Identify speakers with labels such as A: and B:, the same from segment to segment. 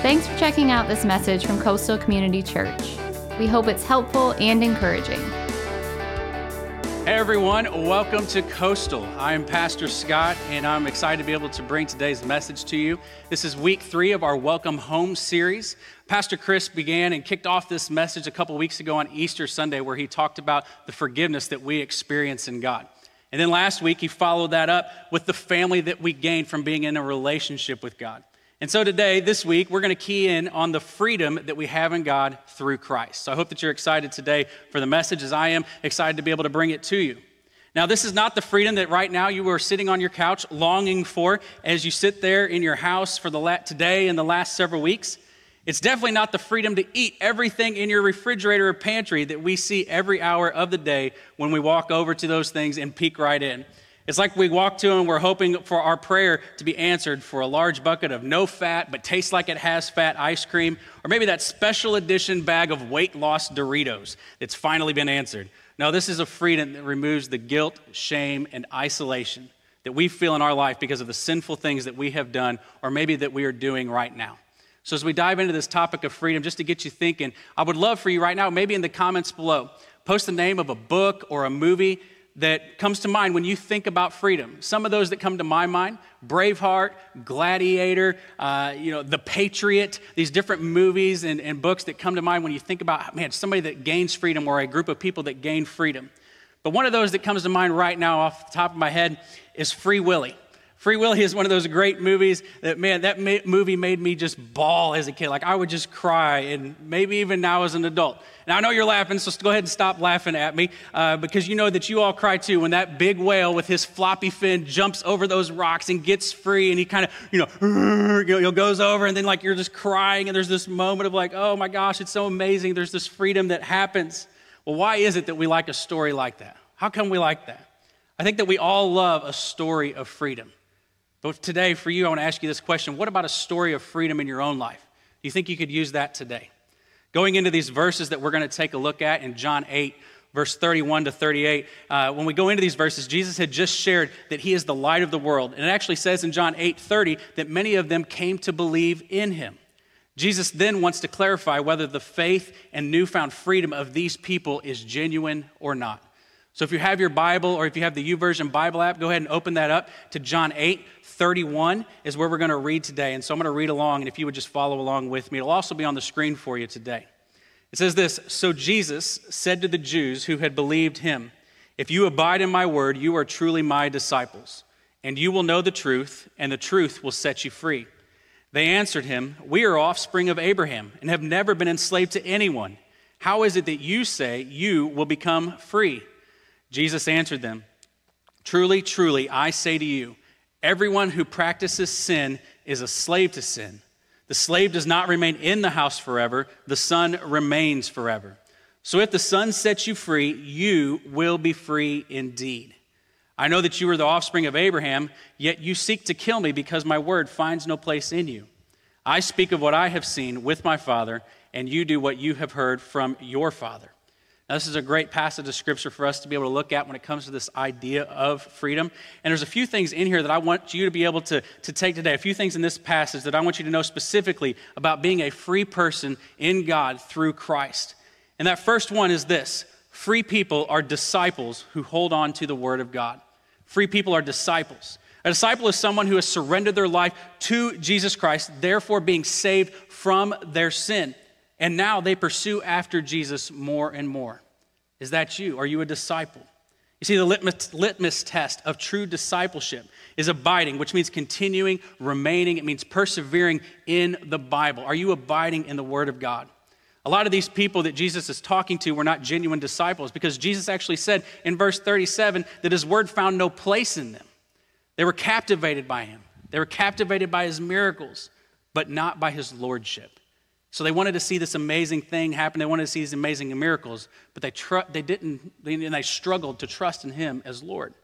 A: Thanks for checking out this message from Coastal Community Church. We hope it's helpful and encouraging.
B: Hey everyone, welcome to Coastal. I am Pastor Scott, and I'm excited to be able to bring today's message to you. This is week three of our Welcome Home series. Pastor Chris began and kicked off this message a couple weeks ago on Easter Sunday, where he talked about the forgiveness that we experience in God. And then last week, he followed that up with the family that we gain from being in a relationship with God. And so today, this week, we're going to key in on the freedom that we have in God through Christ. So I hope that you're excited today for the message as I am excited to be able to bring it to you. Now, this is not the freedom that right now you are sitting on your couch longing for as you sit there in your house for the la- today and the last several weeks. It's definitely not the freedom to eat everything in your refrigerator or pantry that we see every hour of the day when we walk over to those things and peek right in. It's like we walk to and we're hoping for our prayer to be answered for a large bucket of no fat but tastes like it has fat ice cream, or maybe that special edition bag of weight loss Doritos that's finally been answered. No, this is a freedom that removes the guilt, shame, and isolation that we feel in our life because of the sinful things that we have done or maybe that we are doing right now. So, as we dive into this topic of freedom, just to get you thinking, I would love for you right now, maybe in the comments below, post the name of a book or a movie that comes to mind when you think about freedom. Some of those that come to my mind Braveheart, Gladiator, uh, you know, The Patriot, these different movies and, and books that come to mind when you think about, man, somebody that gains freedom or a group of people that gain freedom. But one of those that comes to mind right now off the top of my head is Free Willy. Free Willy is one of those great movies that, man, that ma- movie made me just bawl as a kid. Like, I would just cry, and maybe even now as an adult. Now, I know you're laughing, so go ahead and stop laughing at me uh, because you know that you all cry too when that big whale with his floppy fin jumps over those rocks and gets free, and he kind of, you know, you know, goes over, and then, like, you're just crying, and there's this moment of, like, oh my gosh, it's so amazing. There's this freedom that happens. Well, why is it that we like a story like that? How come we like that? I think that we all love a story of freedom. But today, for you, I want to ask you this question What about a story of freedom in your own life? Do you think you could use that today? Going into these verses that we're going to take a look at in John 8, verse 31 to 38, uh, when we go into these verses, Jesus had just shared that he is the light of the world. And it actually says in John 8, 30 that many of them came to believe in him. Jesus then wants to clarify whether the faith and newfound freedom of these people is genuine or not. So if you have your Bible or if you have the YouVersion Bible app, go ahead and open that up to John 8, 31 is where we're going to read today. And so I'm going to read along, and if you would just follow along with me, it'll also be on the screen for you today. It says this So Jesus said to the Jews who had believed him, If you abide in my word, you are truly my disciples, and you will know the truth, and the truth will set you free. They answered him, We are offspring of Abraham and have never been enslaved to anyone. How is it that you say you will become free? Jesus answered them, Truly, truly, I say to you, Everyone who practices sin is a slave to sin. The slave does not remain in the house forever, the son remains forever. So if the son sets you free, you will be free indeed. I know that you are the offspring of Abraham, yet you seek to kill me because my word finds no place in you. I speak of what I have seen with my father, and you do what you have heard from your father. Now, this is a great passage of scripture for us to be able to look at when it comes to this idea of freedom. And there's a few things in here that I want you to be able to, to take today, a few things in this passage that I want you to know specifically about being a free person in God through Christ. And that first one is this free people are disciples who hold on to the word of God. Free people are disciples. A disciple is someone who has surrendered their life to Jesus Christ, therefore being saved from their sin. And now they pursue after Jesus more and more. Is that you? Are you a disciple? You see, the litmus, litmus, test of true discipleship is abiding, which means continuing, remaining. It means persevering in the Bible. Are you abiding in the Word of God? A lot of these people that Jesus is talking to were not genuine disciples because Jesus actually said in verse 37 that his word found no place in them. They were captivated by him, they were captivated by his miracles, but not by his lordship. So they wanted to see this amazing thing happen. They wanted to see these amazing miracles, but they, tr- they didn't, and they struggled to trust in Him as Lord.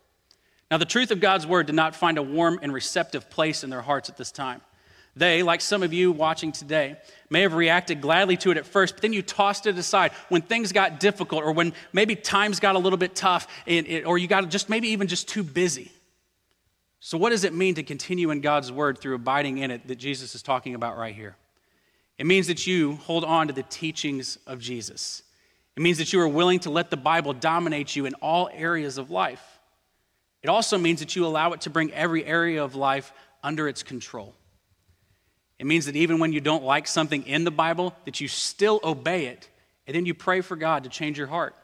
B: Now, the truth of God's word did not find a warm and receptive place in their hearts at this time. They, like some of you watching today, may have reacted gladly to it at first, but then you tossed it aside when things got difficult or when maybe times got a little bit tough or you got just maybe even just too busy. So, what does it mean to continue in God's word through abiding in it that Jesus is talking about right here? It means that you hold on to the teachings of Jesus. It means that you are willing to let the Bible dominate you in all areas of life. It also means that you allow it to bring every area of life under its control. It means that even when you don't like something in the Bible, that you still obey it, and then you pray for God to change your heart.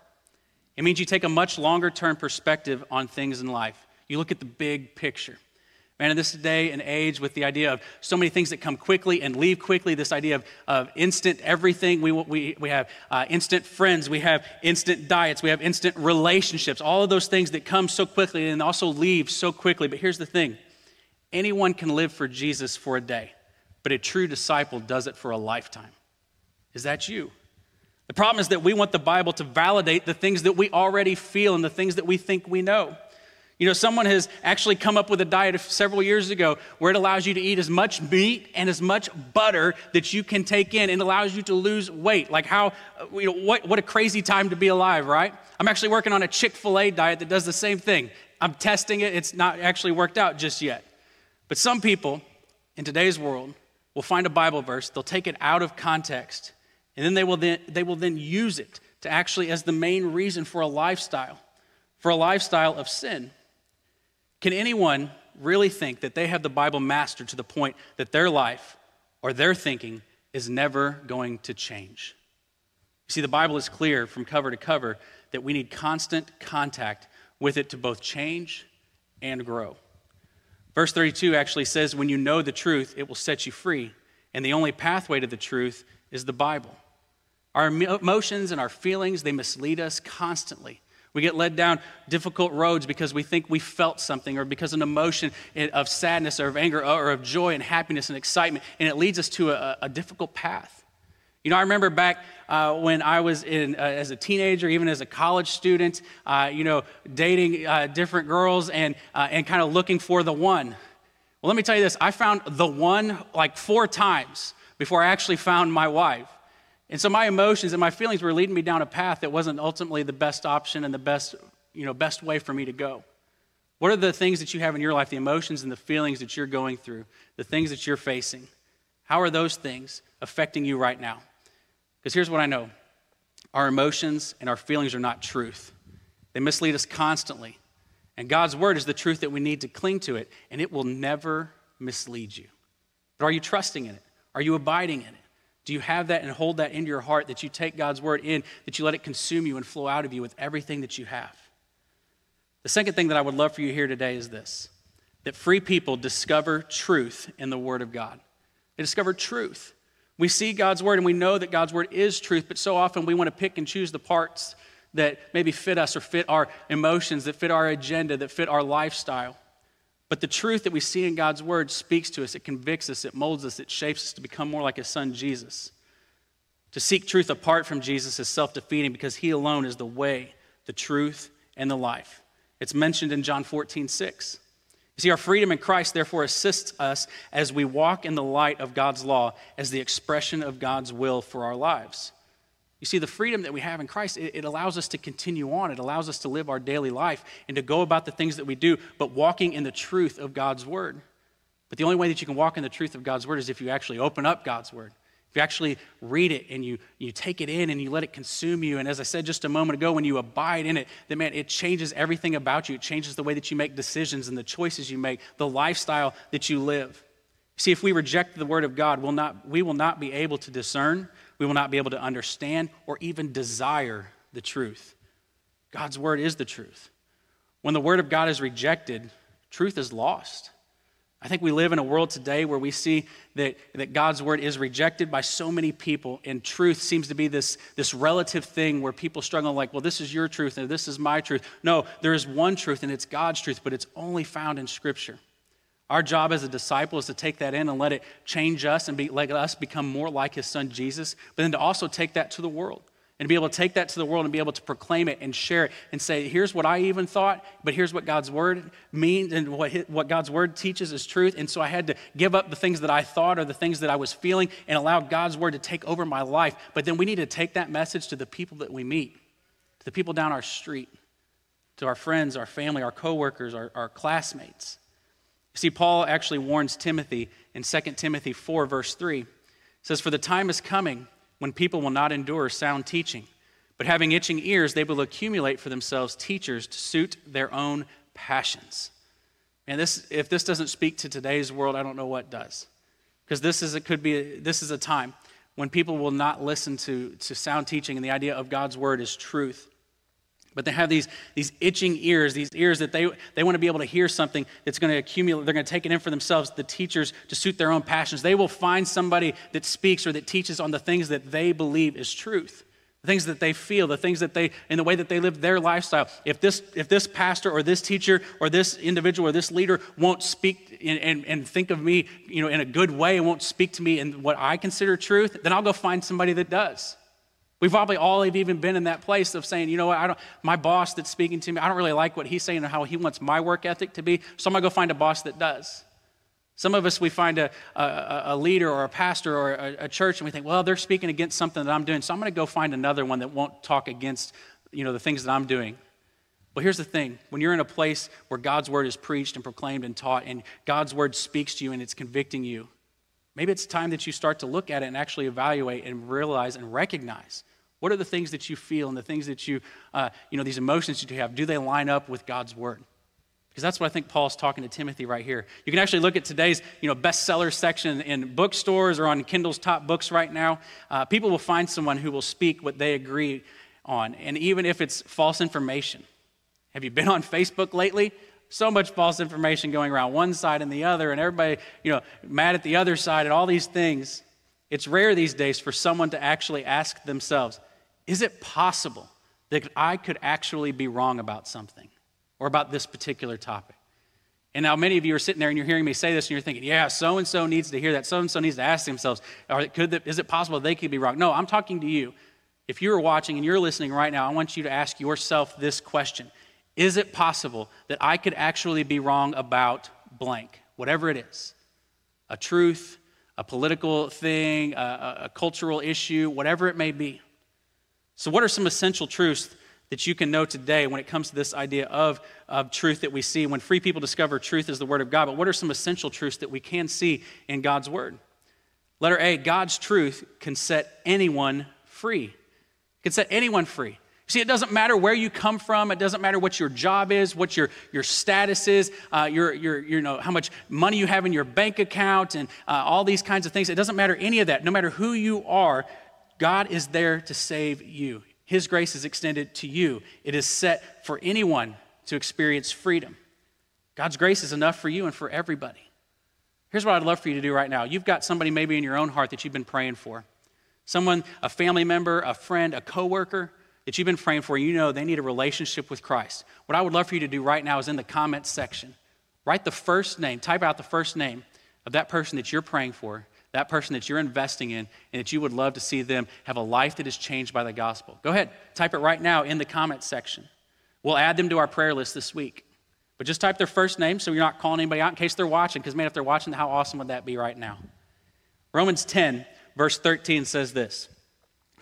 B: It means you take a much longer term perspective on things in life. You look at the big picture. Man, in this day and age, with the idea of so many things that come quickly and leave quickly, this idea of, of instant everything, we, we, we have uh, instant friends, we have instant diets, we have instant relationships, all of those things that come so quickly and also leave so quickly. But here's the thing anyone can live for Jesus for a day, but a true disciple does it for a lifetime. Is that you? The problem is that we want the Bible to validate the things that we already feel and the things that we think we know. You know, someone has actually come up with a diet several years ago where it allows you to eat as much meat and as much butter that you can take in and allows you to lose weight. Like, how, uh, you know, what, what a crazy time to be alive, right? I'm actually working on a Chick fil A diet that does the same thing. I'm testing it, it's not actually worked out just yet. But some people in today's world will find a Bible verse, they'll take it out of context, and then they will then, they will then use it to actually as the main reason for a lifestyle, for a lifestyle of sin. Can anyone really think that they have the Bible mastered to the point that their life or their thinking is never going to change? You see, the Bible is clear from cover to cover that we need constant contact with it to both change and grow. Verse 32 actually says, When you know the truth, it will set you free. And the only pathway to the truth is the Bible. Our emotions and our feelings, they mislead us constantly. We get led down difficult roads because we think we felt something or because an emotion of sadness or of anger or of joy and happiness and excitement, and it leads us to a, a difficult path. You know, I remember back uh, when I was in, uh, as a teenager, even as a college student, uh, you know, dating uh, different girls and, uh, and kind of looking for the one. Well, let me tell you this I found the one like four times before I actually found my wife. And so my emotions and my feelings were leading me down a path that wasn't ultimately the best option and the best, you know, best way for me to go. What are the things that you have in your life, the emotions and the feelings that you're going through, the things that you're facing? How are those things affecting you right now? Because here's what I know our emotions and our feelings are not truth, they mislead us constantly. And God's word is the truth that we need to cling to it, and it will never mislead you. But are you trusting in it? Are you abiding in it? Do you have that and hold that into your heart that you take God's word in, that you let it consume you and flow out of you with everything that you have? The second thing that I would love for you here today is this that free people discover truth in the word of God. They discover truth. We see God's word and we know that God's word is truth, but so often we want to pick and choose the parts that maybe fit us or fit our emotions, that fit our agenda, that fit our lifestyle. But the truth that we see in God's word speaks to us, it convicts us, it molds us, it shapes us to become more like his son Jesus. To seek truth apart from Jesus is self defeating because he alone is the way, the truth, and the life. It's mentioned in John 14, 6. You see, our freedom in Christ therefore assists us as we walk in the light of God's law as the expression of God's will for our lives. You see, the freedom that we have in Christ, it, it, allows us to continue on. It allows us to live our daily life and to go about the things that we do, but walking in the truth of God's Word. But the only way that you can walk in the truth of God's Word is if you actually open up God's Word. If you actually read it and you, you take it in and you let it consume you. And as I said just a moment ago, when you abide in it, then man, it changes everything about you. It changes the way that you make decisions and the choices you make, the lifestyle that you live. See, if we reject the Word of God, we'll not, we will not be able to discern we will not be able to understand or even desire the truth. God's word is the truth. When the word of God is rejected, truth is lost. I think we live in a world today where we see that, that God's word is rejected by so many people, and truth seems to be this, this relative thing where people struggle like, well, this is your truth and this is my truth. No, there is one truth, and it's God's truth, but it's only found in Scripture. Our job as a disciple is to take that in and let it change us and be, let us become more like his son Jesus, but then to also take that to the world and be able to take that to the world and be able to proclaim it and share it and say, here's what I even thought, but here's what God's word means and what, what God's word teaches is truth. And so I had to give up the things that I thought or the things that I was feeling and allow God's word to take over my life. But then we need to take that message to the people that we meet, to the people down our street, to our friends, our family, our coworkers, our, our classmates. See, Paul actually warns Timothy in 2 Timothy 4, verse 3. It says, For the time is coming when people will not endure sound teaching, but having itching ears, they will accumulate for themselves teachers to suit their own passions. And this, if this doesn't speak to today's world, I don't know what does. Because this is, it could be, this is a time when people will not listen to, to sound teaching, and the idea of God's word is truth. But they have these, these itching ears, these ears that they, they want to be able to hear something that's going to accumulate. They're going to take it in for themselves, the teachers, to suit their own passions. They will find somebody that speaks or that teaches on the things that they believe is truth, the things that they feel, the things that they, in the way that they live their lifestyle. If this, if this pastor or this teacher or this individual or this leader won't speak and, and, and think of me you know, in a good way and won't speak to me in what I consider truth, then I'll go find somebody that does. We've probably all have even been in that place of saying, you know what, I don't, my boss that's speaking to me, I don't really like what he's saying or how he wants my work ethic to be, so I'm gonna go find a boss that does. Some of us, we find a, a, a leader or a pastor or a, a, church and we think, well, they're speaking against something that I'm doing, so I'm gonna go find another one that won't talk against you know, the things that I'm doing. Well, here's the thing when you're in a place where God's word is preached and proclaimed and taught, and God's word speaks to you and it's convicting you, maybe it's time that you start to look at it and actually evaluate and realize and recognize what are the things that you feel and the things that you, uh, you know, these emotions that you have? Do they line up with God's word? Because that's what I think Paul's talking to Timothy right here. You can actually look at today's, you know, bestseller section in bookstores or on Kindle's top books right now. Uh, people will find someone who will speak what they agree on, and even if it's false information. Have you been on Facebook lately? So much false information going around one side and the other, and everybody, you know, mad at the other side and all these things. It's rare these days for someone to actually ask themselves, is it possible that I could actually be wrong about something or about this particular topic? And now many of you are sitting there and you're hearing me say this and you're thinking, yeah, so and so needs to hear that. So and so needs to ask themselves, could is it possible they could be wrong? No, I'm talking to you. If you're watching and you're listening right now, I want you to ask yourself this question Is it possible that I could actually be wrong about blank, whatever it is? A truth, a political thing, a, a cultural issue, whatever it may be. So, what are some essential truths that you can know today when it comes to this idea of, of truth that we see? When free people discover truth is the Word of God, but what are some essential truths that we can see in God's Word? Letter A God's truth can set anyone free. It can set anyone free. See, it doesn't matter where you come from. It doesn't matter what your job is, what your, your status is, uh, your, your, you know, how much money you have in your bank account, and uh, all these kinds of things. It doesn't matter any of that. No matter who you are, God is there to save you. His grace is extended to you. It is set for anyone to experience freedom. God's grace is enough for you and for everybody. Here's what I'd love for you to do right now. You've got somebody maybe in your own heart that you've been praying for. Someone, a family member, a friend, a coworker that you've been praying for. You know they need a relationship with Christ. What I would love for you to do right now is in the comments section, write the first name, type out the first name of that person that you're praying for that person that you're investing in, and that you would love to see them have a life that is changed by the gospel. Go ahead, type it right now in the comments section. We'll add them to our prayer list this week. But just type their first name so you're not calling anybody out in case they're watching, because man, if they're watching, how awesome would that be right now? Romans 10, verse 13 says this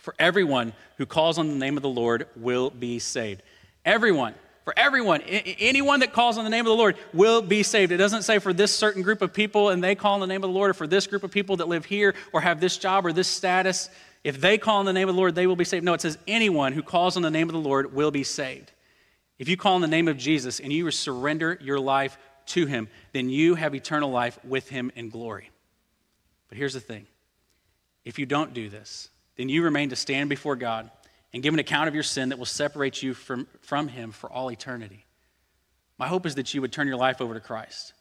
B: For everyone who calls on the name of the Lord will be saved. Everyone for everyone. anyone that calls on the name of the Lord will be saved. It doesn't say for this certain group of people and they call on the name of the Lord, or for this group of people that live here or have this job or this status. If they call on the name of the Lord, they will be saved. No, it says anyone who calls on the name of the Lord will be saved. If you call on the name of Jesus and you surrender your life to him, then you have eternal life with him in glory. But here's the thing if you don't do this, then you remain to stand before God and give an account of your sin that will separate you from, from Him for all eternity. My hope is that you would turn your life over to Christ,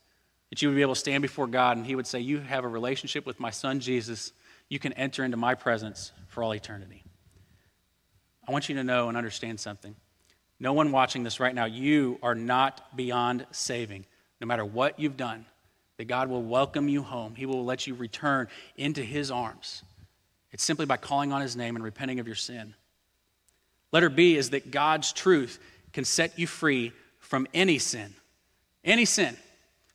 B: that you would be able to stand before God and He would say, You have a relationship with my Son Jesus. You can enter into my presence for all eternity. I want you to know and understand something. No one watching this right now, you are not beyond saving. No matter what you've done, that God will welcome you home. He will let you return into His arms. It's simply by calling on His name and repenting of your sin. Letter B is that God's truth can set you free from any sin. Any sin.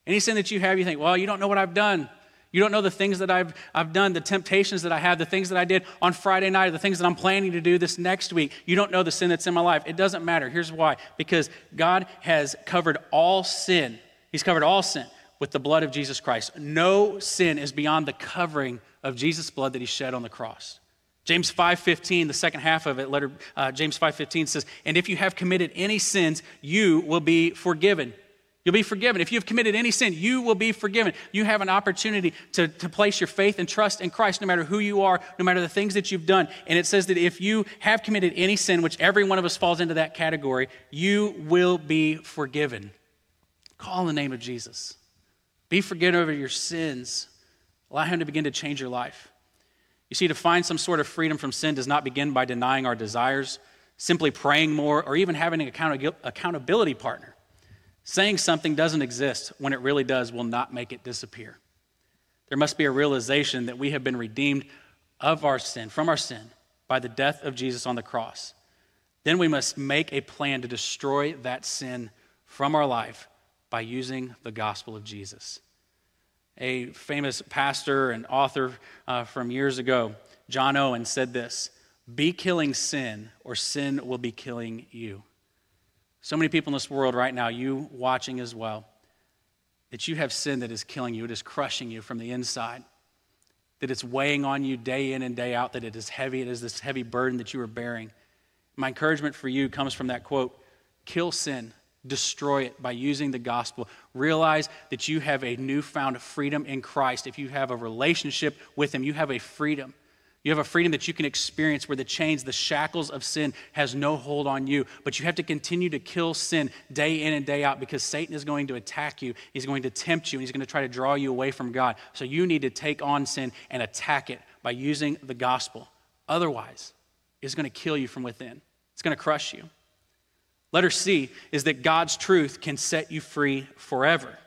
B: Any sin that you have, you think, well, you don't know what I've done. You don't know the things that I've, I've done, the temptations that I have, the things that I did on Friday night, the things that I'm planning to do this next week. You don't know the sin that's in my life. It doesn't matter. Here's why because God has covered all sin. He's covered all sin with the blood of Jesus Christ. No sin is beyond the covering of Jesus' blood that he shed on the cross. James 5:15, the second half of it, letter uh, James 5:15 says, "And if you have committed any sins, you will be forgiven." You'll be forgiven. If you've committed any sin, you will be forgiven. You have an opportunity to, to place your faith and trust in Christ no matter who you are, no matter the things that you've done. And it says that if you have committed any sin, which every one of us falls into that category, you will be forgiven. Call in the name of Jesus. Be forgiven over your sins. Allow Him to begin to change your life. You see, to find some sort of freedom from sin does not begin by denying our desires, simply praying more, or even having an accountability partner. Saying something doesn't exist when it really does will not make it disappear. There must be a realization that we have been redeemed of our sin, from our sin, by the death of Jesus on the cross. Then we must make a plan to destroy that sin from our life by using the gospel of Jesus a famous pastor and author uh, from years ago, John Owen, said this Be killing sin, or sin will be killing you. So many people in this world right now, you watching as well, that you have sin that is killing you, it is crushing you from the inside, that it's weighing on you day in and day out, that it is heavy, it is this heavy burden that you are bearing. My encouragement for you comes from that quote kill sin destroy it by using the gospel. Realize that you have a newfound freedom in Christ. If you have a relationship with Him, you have a freedom. You have a freedom that you can experience where the chains, the shackles of sin has no hold on you. But you have to continue to kill sin day in and day out because Satan is going to attack you. He's going to tempt you and he's going to try to draw you away from God. So you need to take on sin and attack it by using the gospel. Otherwise, it's going to kill you from within, it's going to crush you. Letter C is that God's truth can set you free forever.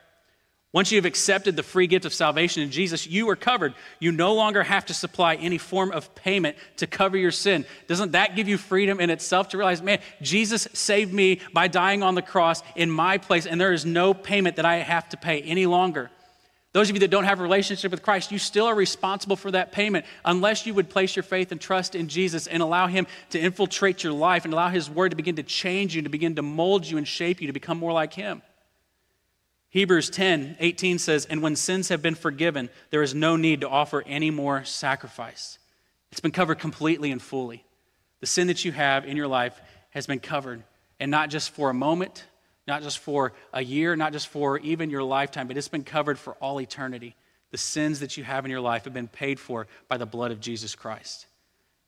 B: Once you have accepted the free gift of salvation in Jesus, you are covered. You no longer have to supply any form of payment to cover your sin. Doesn't that give you freedom in itself to realize, man, Jesus saved me by dying on the cross in my place, and there is no payment that I have to pay any longer? Those of you that don't have a relationship with Christ, you still are responsible for that payment unless you would place your faith and trust in Jesus and allow Him to infiltrate your life and allow His Word to begin to change you, to begin to mold you and shape you to become more like Him. Hebrews 10 18 says, And when sins have been forgiven, there is no need to offer any more sacrifice. It's been covered completely and fully. The sin that you have in your life has been covered, and not just for a moment, not just for a year, not just for even your lifetime, but it's been covered for all eternity. The sins that you have in your life have been paid for by the blood of Jesus Christ.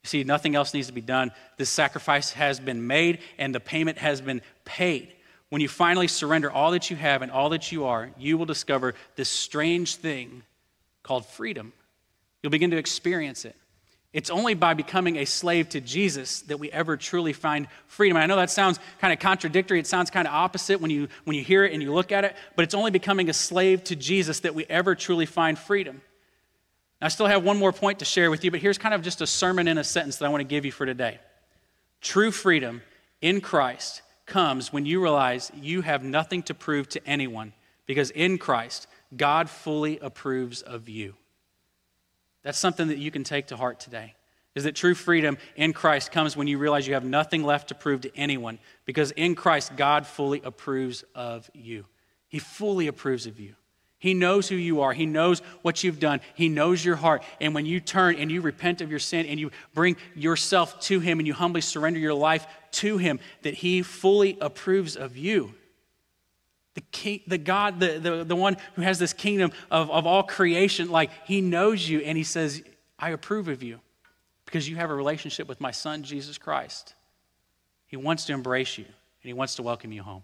B: You see, nothing else needs to be done. This sacrifice has been made and the payment has been paid. When you finally surrender all that you have and all that you are, you will discover this strange thing called freedom. You'll begin to experience it. It's only by becoming a slave to Jesus that we ever truly find freedom. I know that sounds kind of contradictory. It sounds kind of opposite when you, when you hear it and you look at it, but it's only becoming a slave to Jesus that we ever truly find freedom. I still have one more point to share with you, but here's kind of just a sermon in a sentence that I want to give you for today. True freedom in Christ comes when you realize you have nothing to prove to anyone because in Christ, God fully approves of you. That's something that you can take to heart today. Is that true freedom in Christ comes when you realize you have nothing left to prove to anyone because in Christ, God fully approves of you. He fully approves of you. He knows who you are. He knows what you've done. He knows your heart. And when you turn and you repent of your sin and you bring yourself to Him and you humbly surrender your life to Him, that He fully approves of you the, king, the God, the, the, the one who has this kingdom of, of all creation, like he knows you and he says, I approve of you because you have a relationship with my son, Jesus Christ. He wants to embrace you and he wants to welcome you home.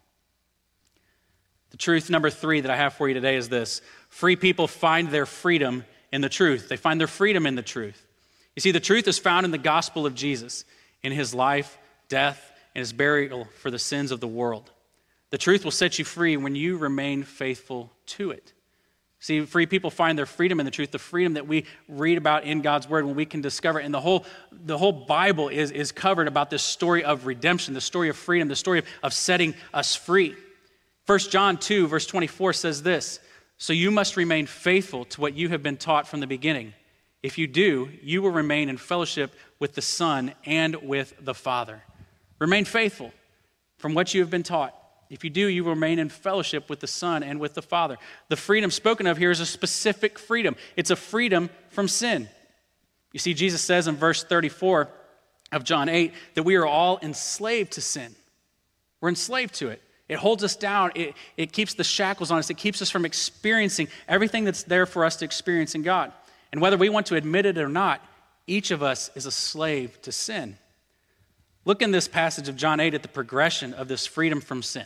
B: The truth number three that I have for you today is this free people find their freedom in the truth. They find their freedom in the truth. You see, the truth is found in the gospel of Jesus, in his life, death, and his burial for the sins of the world. The truth will set you free when you remain faithful to it. See, free people find their freedom in the truth, the freedom that we read about in God's word when we can discover. it. And the whole, the whole Bible is, is covered about this story of redemption, the story of freedom, the story of, of setting us free. 1 John 2, verse 24 says this So you must remain faithful to what you have been taught from the beginning. If you do, you will remain in fellowship with the Son and with the Father. Remain faithful from what you have been taught. If you do, you remain in fellowship with the Son and with the Father. The freedom spoken of here is a specific freedom, it's a freedom from sin. You see, Jesus says in verse 34 of John 8 that we are all enslaved to sin. We're enslaved to it. It holds us down. It, it keeps the shackles on us. It keeps us from experiencing everything that's there for us to experience in God. And whether we want to admit it or not, each of us is a slave to sin. Look in this passage of John 8 at the progression of this freedom from sin.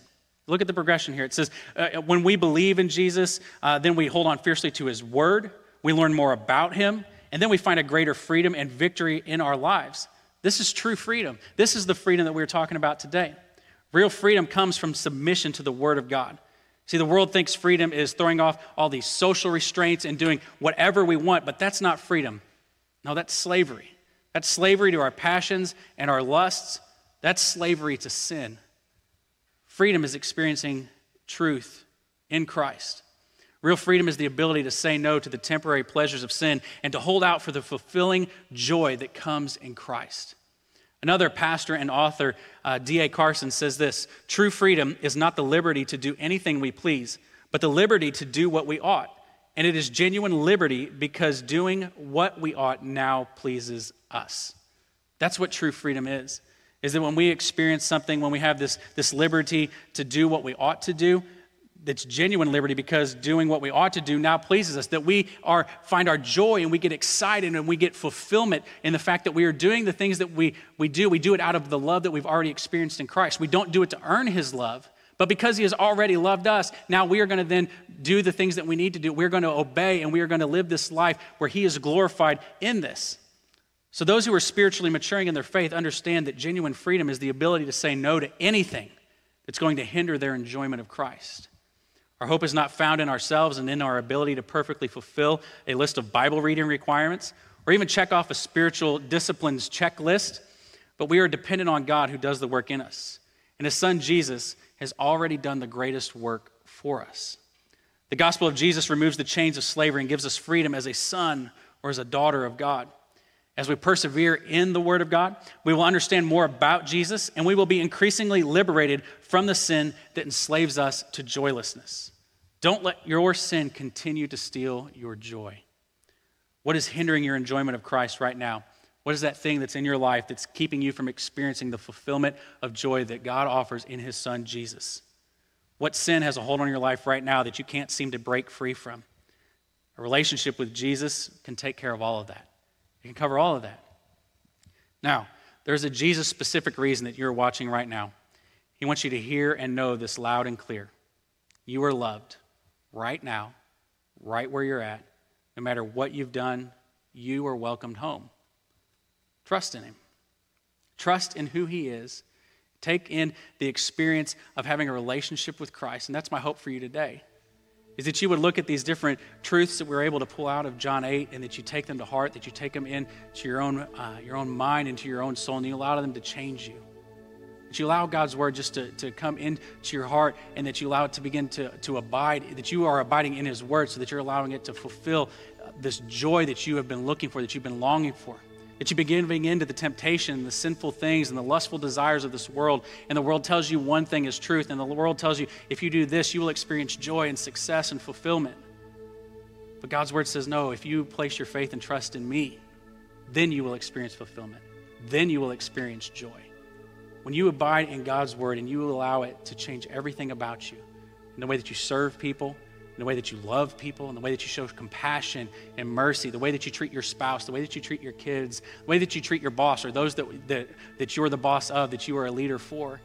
B: Look at the progression here. It says, uh, when we believe in Jesus, uh, then we hold on fiercely to his word, we learn more about him, and then we find a greater freedom and victory in our lives. This is true freedom. This is the freedom that we're talking about today. Real freedom comes from submission to the word of God. See, the world thinks freedom is throwing off all these social restraints and doing whatever we want, but that's not freedom. No, that's slavery. That's slavery to our passions and our lusts. That's slavery to sin. Freedom is experiencing truth in Christ. Real freedom is the ability to say no to the temporary pleasures of sin and to hold out for the fulfilling joy that comes in Christ. Another pastor and author, uh, D.A. Carson, says this True freedom is not the liberty to do anything we please, but the liberty to do what we ought. And it is genuine liberty because doing what we ought now pleases us. That's what true freedom is is that when we experience something, when we have this, this liberty to do what we ought to do, that's genuine liberty because doing what we ought to do now pleases us that we are find our joy and we get excited and we get fulfillment in the fact that we are doing the things that we, we do. We do it out of the love that we've already experienced in christ. We don't do it to earn his love but because he has already loved us now we are going to then do the things that we need to do. We're going to obey and we are going to live this life where he is glorified in this so, those who are spiritually maturing in their faith understand that genuine freedom is the ability to say no to anything that's going to hinder their enjoyment of Christ. Our hope is not found in ourselves and in our ability to perfectly fulfill a list of Bible reading requirements or even check off a spiritual disciplines checklist, but we are dependent on God who does the work in us. And His Son Jesus has already done the greatest work for us. The gospel of Jesus removes the chains of slavery and gives us freedom as a son or as a daughter of God. As we persevere in the Word of God, we will understand more about Jesus and we will be increasingly liberated from the sin that enslaves us to joylessness. Don't let your sin continue to steal your joy. What is hindering your enjoyment of Christ right now? What is that thing that's in your life that's keeping you from experiencing the fulfillment of joy that God offers in His Son, Jesus? What sin has a hold on your life right now that you can't seem to break free from? A relationship with Jesus can take care of all of that. It can cover all of that. Now, there's a Jesus specific reason that you're watching right now. He wants you to hear and know this loud and clear. You are loved right now, right where you're at. No matter what you've done, you are welcomed home. Trust in Him. Trust in who He is. Take in the experience of having a relationship with Christ. And that's my hope for you today is that you would look at these different truths that we are able to pull out of John 8 and that you take them to heart, that you take them into your own, uh, your own mind, into your own soul, and you allow them to change you. That you allow God's word just to, to come into your heart and that you allow it to begin to, to abide, that you are abiding in His word so that you're allowing it to fulfill this joy that you have been looking for, that you've been longing for that you begin giving into the temptation, the sinful things, and the lustful desires of this world. And the world tells you one thing is truth, and the world tells you if you do this, you will experience joy and success and fulfillment. But God's word says, no, if you place your faith and trust in me, then you will experience fulfillment. Then you will experience joy. When you abide in God's word and you allow it to change everything about you, in the way that you serve people, in the way that you love people, in the way that you show compassion and mercy, the way that you treat your spouse, the way that you treat your kids, the way that you treat your boss or those that, that, that you're the boss of, that you are a leader for.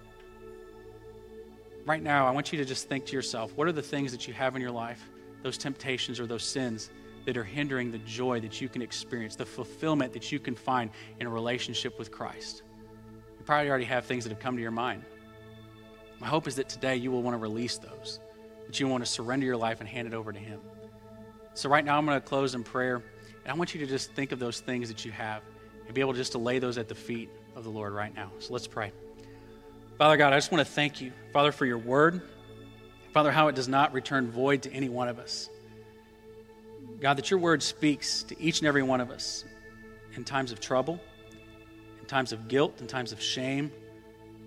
B: Right now, I want you to just think to yourself what are the things that you have in your life, those temptations or those sins that are hindering the joy that you can experience, the fulfillment that you can find in a relationship with Christ? You probably already have things that have come to your mind. My hope is that today you will want to release those that you want to surrender your life and hand it over to Him. So, right now, I'm going to close in prayer, and I want you to just think of those things that you have and be able just to lay those at the feet of the Lord right now. So, let's pray. Father God, I just want to thank you, Father, for your word. Father, how it does not return void to any one of us. God, that your word speaks to each and every one of us in times of trouble, in times of guilt, in times of shame,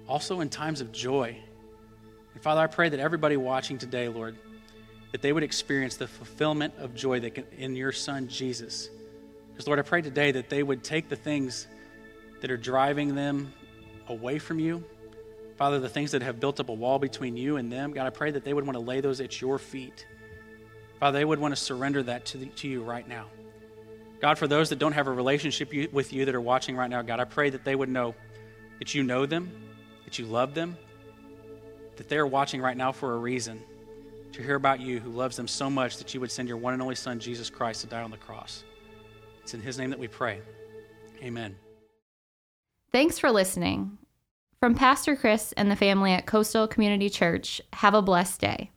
B: also in times of joy And Father, I pray that everybody watching today, Lord, that they would experience the fulfillment of joy that can, in your Son, Jesus. Because, Lord, I pray today that they would take the things that are driving them away from you. Father, the things that have built up a wall between you and them, God, I pray that they would want to lay those at your feet. Father, they would want to surrender that to, the, to you right now. God, for those that don't have a relationship with you that are watching right now, God, I pray that they would know that you know them, that you love them, that they are watching right now for a reason to hear about you who loves them so much that you would send your one and only Son, Jesus Christ, to die on the cross. It's in His name that we pray. Amen.
A: Thanks for listening. From Pastor Chris and the family at Coastal Community Church, have a blessed day.